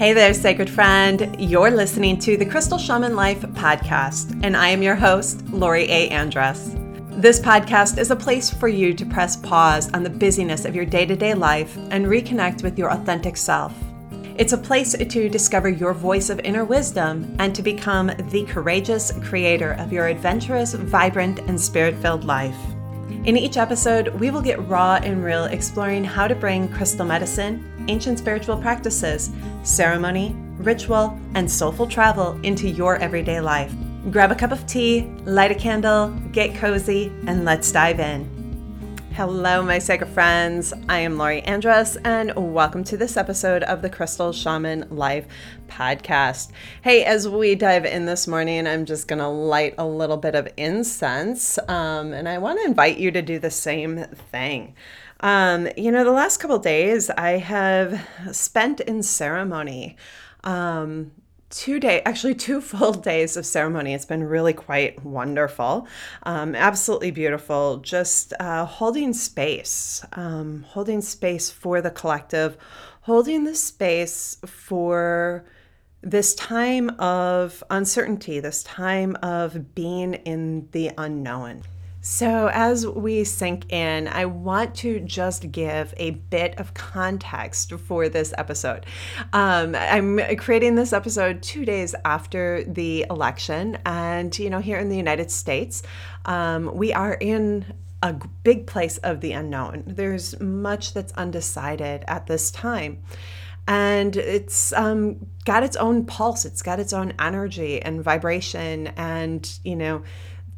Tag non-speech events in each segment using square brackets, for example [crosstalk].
Hey there, sacred friend. You're listening to the Crystal Shaman Life podcast, and I am your host, Lori A. Andress. This podcast is a place for you to press pause on the busyness of your day to day life and reconnect with your authentic self. It's a place to discover your voice of inner wisdom and to become the courageous creator of your adventurous, vibrant, and spirit filled life. In each episode, we will get raw and real exploring how to bring crystal medicine, ancient spiritual practices, ceremony, ritual, and soulful travel into your everyday life. Grab a cup of tea, light a candle, get cozy, and let's dive in. Hello, my sacred friends. I am Lori Andress, and welcome to this episode of the Crystal Shaman Life podcast. Hey, as we dive in this morning, I'm just going to light a little bit of incense, um, and I want to invite you to do the same thing. Um, you know, the last couple days I have spent in ceremony. Um, two day actually two [laughs] full days of ceremony. It's been really quite wonderful um, absolutely beautiful. Just uh, holding space um, holding space for the collective holding the space for this time of uncertainty this time of being in the unknown so, as we sink in, I want to just give a bit of context for this episode. Um, I'm creating this episode two days after the election, and you know, here in the United States, um, we are in a big place of the unknown. There's much that's undecided at this time and it's um, got its own pulse it's got its own energy and vibration and you know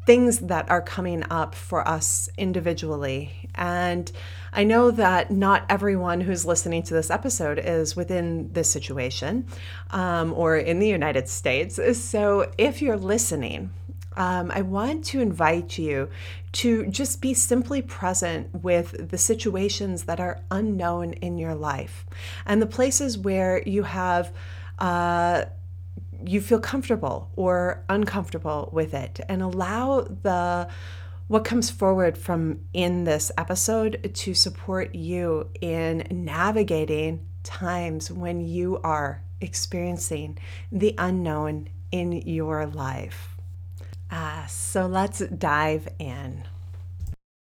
things that are coming up for us individually. And I know that not everyone who's listening to this episode is within this situation um, or in the United States. So if you're listening, um, I want to invite you to just be simply present with the situations that are unknown in your life and the places where you have. Uh, you feel comfortable or uncomfortable with it and allow the what comes forward from in this episode to support you in navigating times when you are experiencing the unknown in your life. Uh, so let's dive in.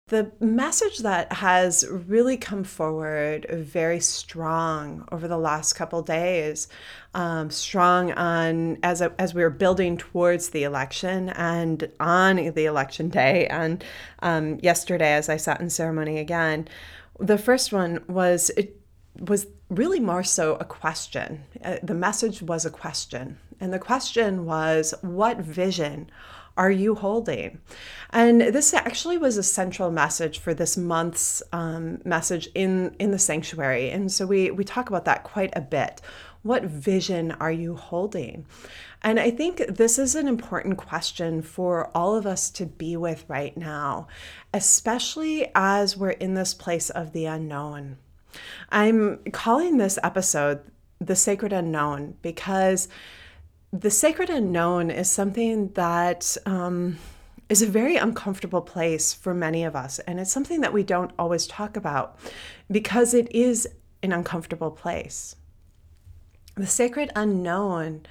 The message that has really come forward very strong over the last couple days, um, strong on as a, as we were building towards the election and on the election day, and um, yesterday as I sat in ceremony again. The first one was it was really more so a question. Uh, the message was a question, and the question was, "What vision?" Are you holding? And this actually was a central message for this month's um, message in in the sanctuary, and so we we talk about that quite a bit. What vision are you holding? And I think this is an important question for all of us to be with right now, especially as we're in this place of the unknown. I'm calling this episode The Sacred Unknown because the sacred unknown is something that um, is a very uncomfortable place for many of us. And it's something that we don't always talk about because it is an uncomfortable place. The sacred unknown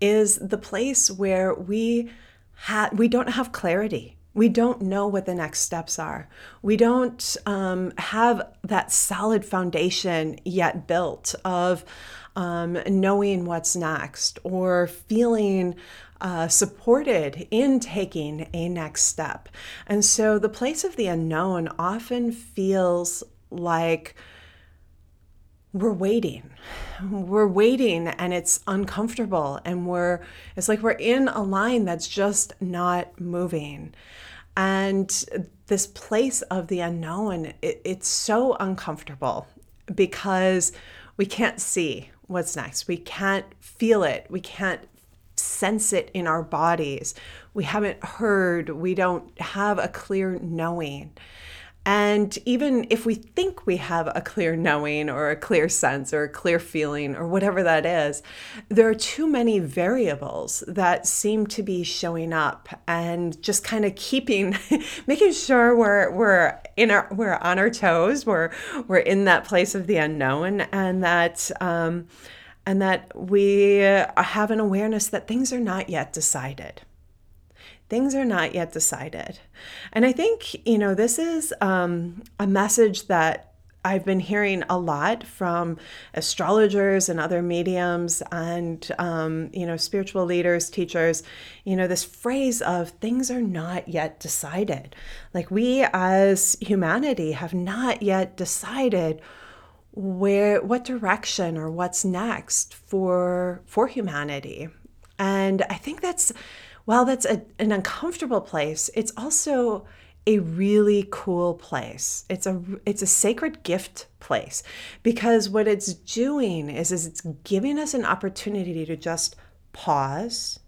is the place where we ha- we don't have clarity. We don't know what the next steps are. We don't um, have that solid foundation yet built of um, knowing what's next or feeling uh, supported in taking a next step. And so the place of the unknown often feels like we're waiting. We're waiting and it's uncomfortable and we're it's like we're in a line that's just not moving. And this place of the unknown, it, it's so uncomfortable because we can't see what's next. We can't feel it. We can't sense it in our bodies. We haven't heard. We don't have a clear knowing. And even if we think we have a clear knowing or a clear sense or a clear feeling or whatever that is, there are too many variables that seem to be showing up and just kind of keeping, [laughs] making sure we're, we're in our, we're on our toes, we're, we're in that place of the unknown and that, um, and that we have an awareness that things are not yet decided. Things are not yet decided. And I think, you know, this is um, a message that I've been hearing a lot from astrologers and other mediums and, um, you know, spiritual leaders, teachers, you know, this phrase of things are not yet decided. Like we as humanity have not yet decided where what direction or what's next for for humanity and i think that's while that's a, an uncomfortable place it's also a really cool place. It's a it's a sacred gift place because what it's doing is is it's giving us an opportunity to just pause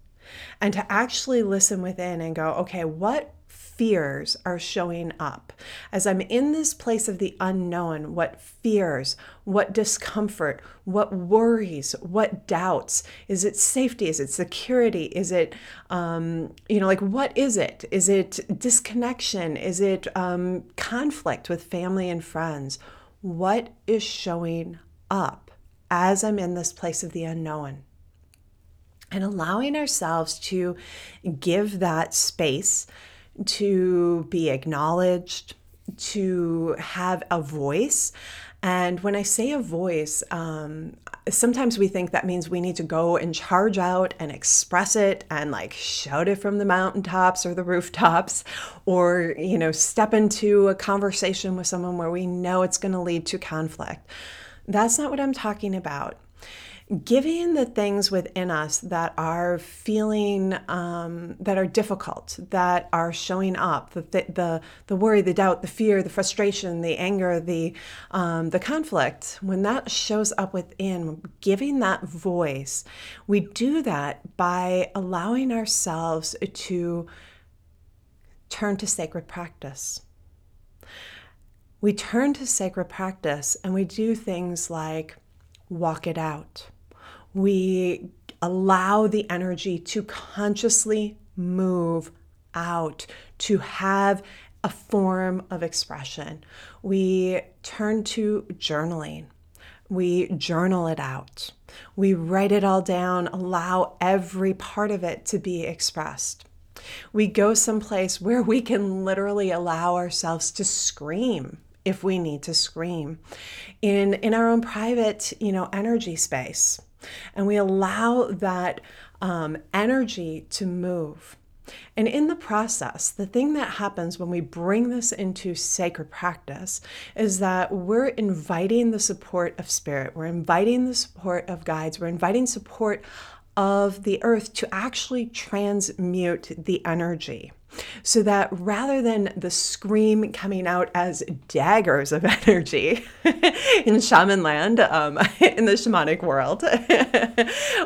and to actually listen within and go okay what fears are showing up. As I'm in this place of the unknown, what fears, what discomfort, what worries, what doubts? Is it safety? Is it security? Is it, um, you know, like what is it? Is it disconnection? Is it um, conflict with family and friends? What is showing up as I'm in this place of the unknown? and allowing ourselves to give that space to be acknowledged, to have a voice. And when I say a voice, um, sometimes we think that means we need to go and charge out and express it and like shout it from the mountaintops or the rooftops, or, you know, step into a conversation with someone where we know it's going to lead to conflict. That's not what I'm talking about giving the things within us that are feeling um, that are difficult that are showing up the, the the worry the doubt the fear the frustration the anger the um, the conflict when that shows up within giving that voice we do that by allowing ourselves to turn to sacred practice. We turn to sacred practice and we do things like walk it out we allow the energy to consciously move out, to have a form of expression. We turn to journaling. We journal it out. We write it all down, allow every part of it to be expressed. We go someplace where we can literally allow ourselves to scream if we need to scream in in our own private, you know, energy space and we allow that um, energy to move. And in the process, the thing that happens when we bring this into sacred practice is that we're inviting the support of spirit, we're inviting the support of guides, we're inviting support of the earth to actually transmute the energy. So that rather than the scream coming out as daggers of [laughs] energy in shaman land, um, [laughs] in the shamanic world,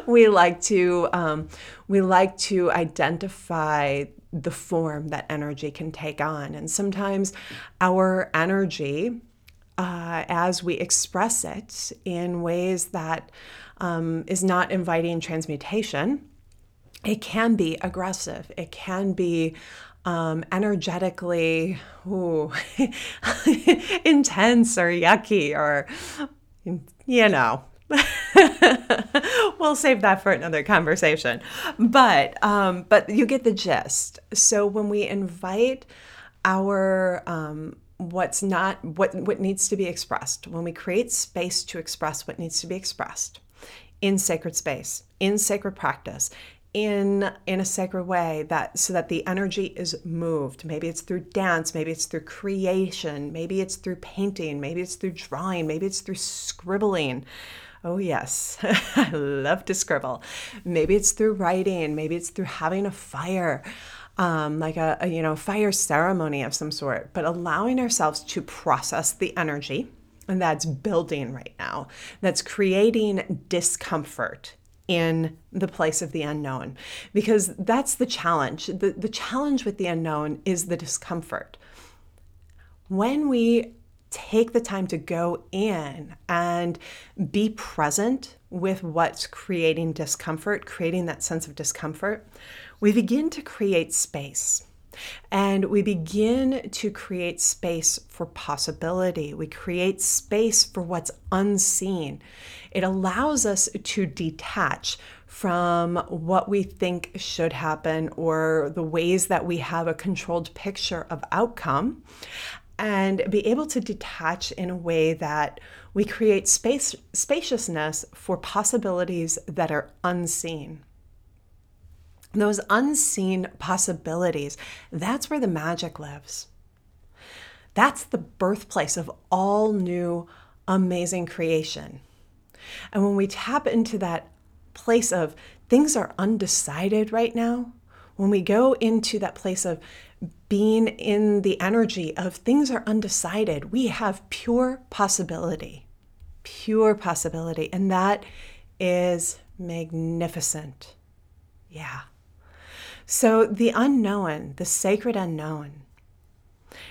[laughs] we like to um, we like to identify the form that energy can take on, and sometimes our energy, uh, as we express it in ways that um, is not inviting transmutation it can be aggressive. It can be um, energetically ooh, [laughs] intense or yucky or, you know. [laughs] we'll save that for another conversation. But um, but you get the gist. So when we invite our um, what's not what what needs to be expressed, when we create space to express what needs to be expressed in sacred space, in sacred practice, in in a sacred way that so that the energy is moved. Maybe it's through dance maybe it's through creation maybe it's through painting maybe it's through drawing maybe it's through scribbling. Oh yes. [laughs] I love to scribble. Maybe it's through writing maybe it's through having a fire um, like a, a you know fire ceremony of some sort but allowing ourselves to process the energy and that's building right now. That's creating discomfort in the place of the unknown because that's the challenge. The, the challenge with the unknown is the discomfort. When we take the time to go in and be present with what's creating discomfort, creating that sense of discomfort, we begin to create space. And we begin to create space for possibility. We create space for what's unseen. It allows us to detach from what we think should happen or the ways that we have a controlled picture of outcome and be able to detach in a way that we create space spaciousness for possibilities that are unseen those unseen possibilities, that's where the magic lives. That's the birthplace of all new amazing creation. And when we tap into that place of things are undecided right now, when we go into that place of being in the energy of things are undecided, we have pure possibility, pure possibility. And that is magnificent. Yeah. So, the unknown, the sacred unknown,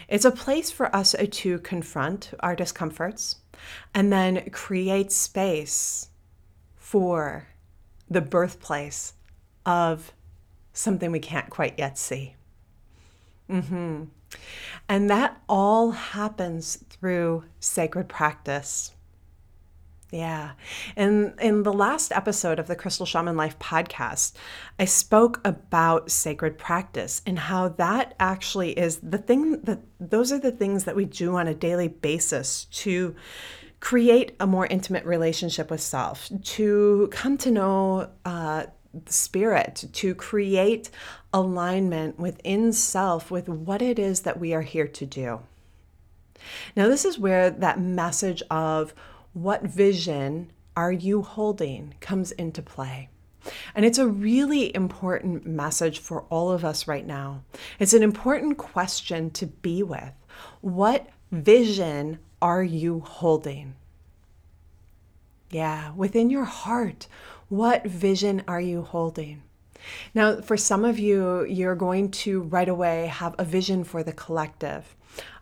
it's a place for us to confront our discomforts and then create space for the birthplace of something we can't quite yet see. Mm-hmm. And that all happens through sacred practice. Yeah. And in the last episode of the Crystal Shaman Life podcast, I spoke about sacred practice and how that actually is the thing that those are the things that we do on a daily basis to create a more intimate relationship with self, to come to know uh, the spirit, to create alignment within self with what it is that we are here to do. Now, this is where that message of what vision are you holding comes into play. And it's a really important message for all of us right now. It's an important question to be with. What vision are you holding? Yeah, within your heart, what vision are you holding? Now, for some of you, you're going to right away have a vision for the collective.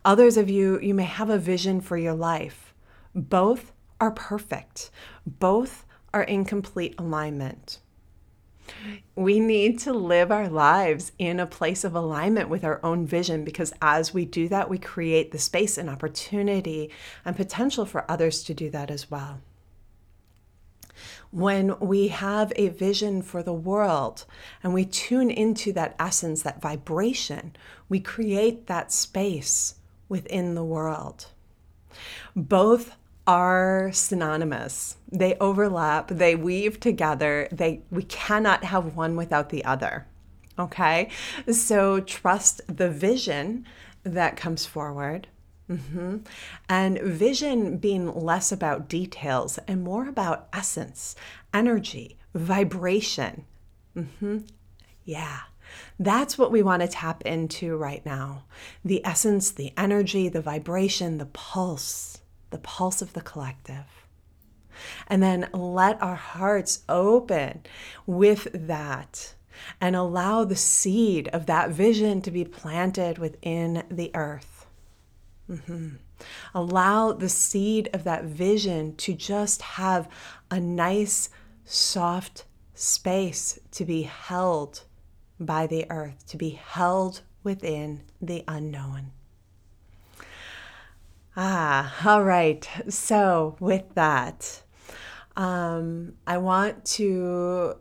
Others of you, you may have a vision for your life. Both are perfect, both are in complete alignment. We need to live our lives in a place of alignment with our own vision because as we do that, we create the space and opportunity and potential for others to do that as well. When we have a vision for the world and we tune into that essence, that vibration, we create that space within the world. Both are synonymous. They overlap, they weave together. They we cannot have one without the other. Okay? So trust the vision that comes forward. Mm-hmm. And vision being less about details and more about essence, energy, vibration. Mm-hmm. Yeah. That's what we want to tap into right now the essence, the energy, the vibration, the pulse the pulse of the collective. And then let our hearts open with that and allow the seed of that vision to be planted within the earth. Mm-hmm. Allow the seed of that vision to just have a nice, soft space to be held by the earth, to be held within the unknown. Ah, all right. So, with that, um, I want to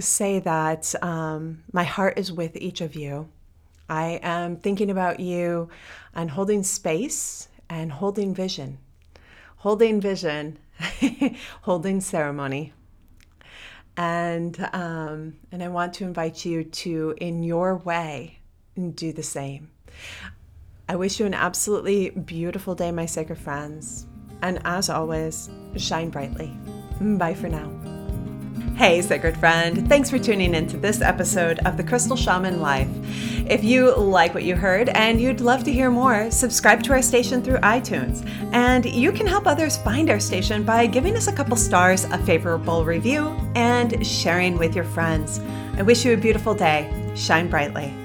say that um, my heart is with each of you. I am thinking about you and holding space and holding vision, holding vision, [laughs] holding ceremony. And, um, and I want to invite you to, in your way, do the same. I wish you an absolutely beautiful day, my sacred friends. And as always, shine brightly. Bye for now. Hey, sacred friend. Thanks for tuning in to this episode of The Crystal Shaman Life. If you like what you heard and you'd love to hear more, subscribe to our station through iTunes. And you can help others find our station by giving us a couple stars, a favorable review, and sharing with your friends. I wish you a beautiful day. Shine brightly.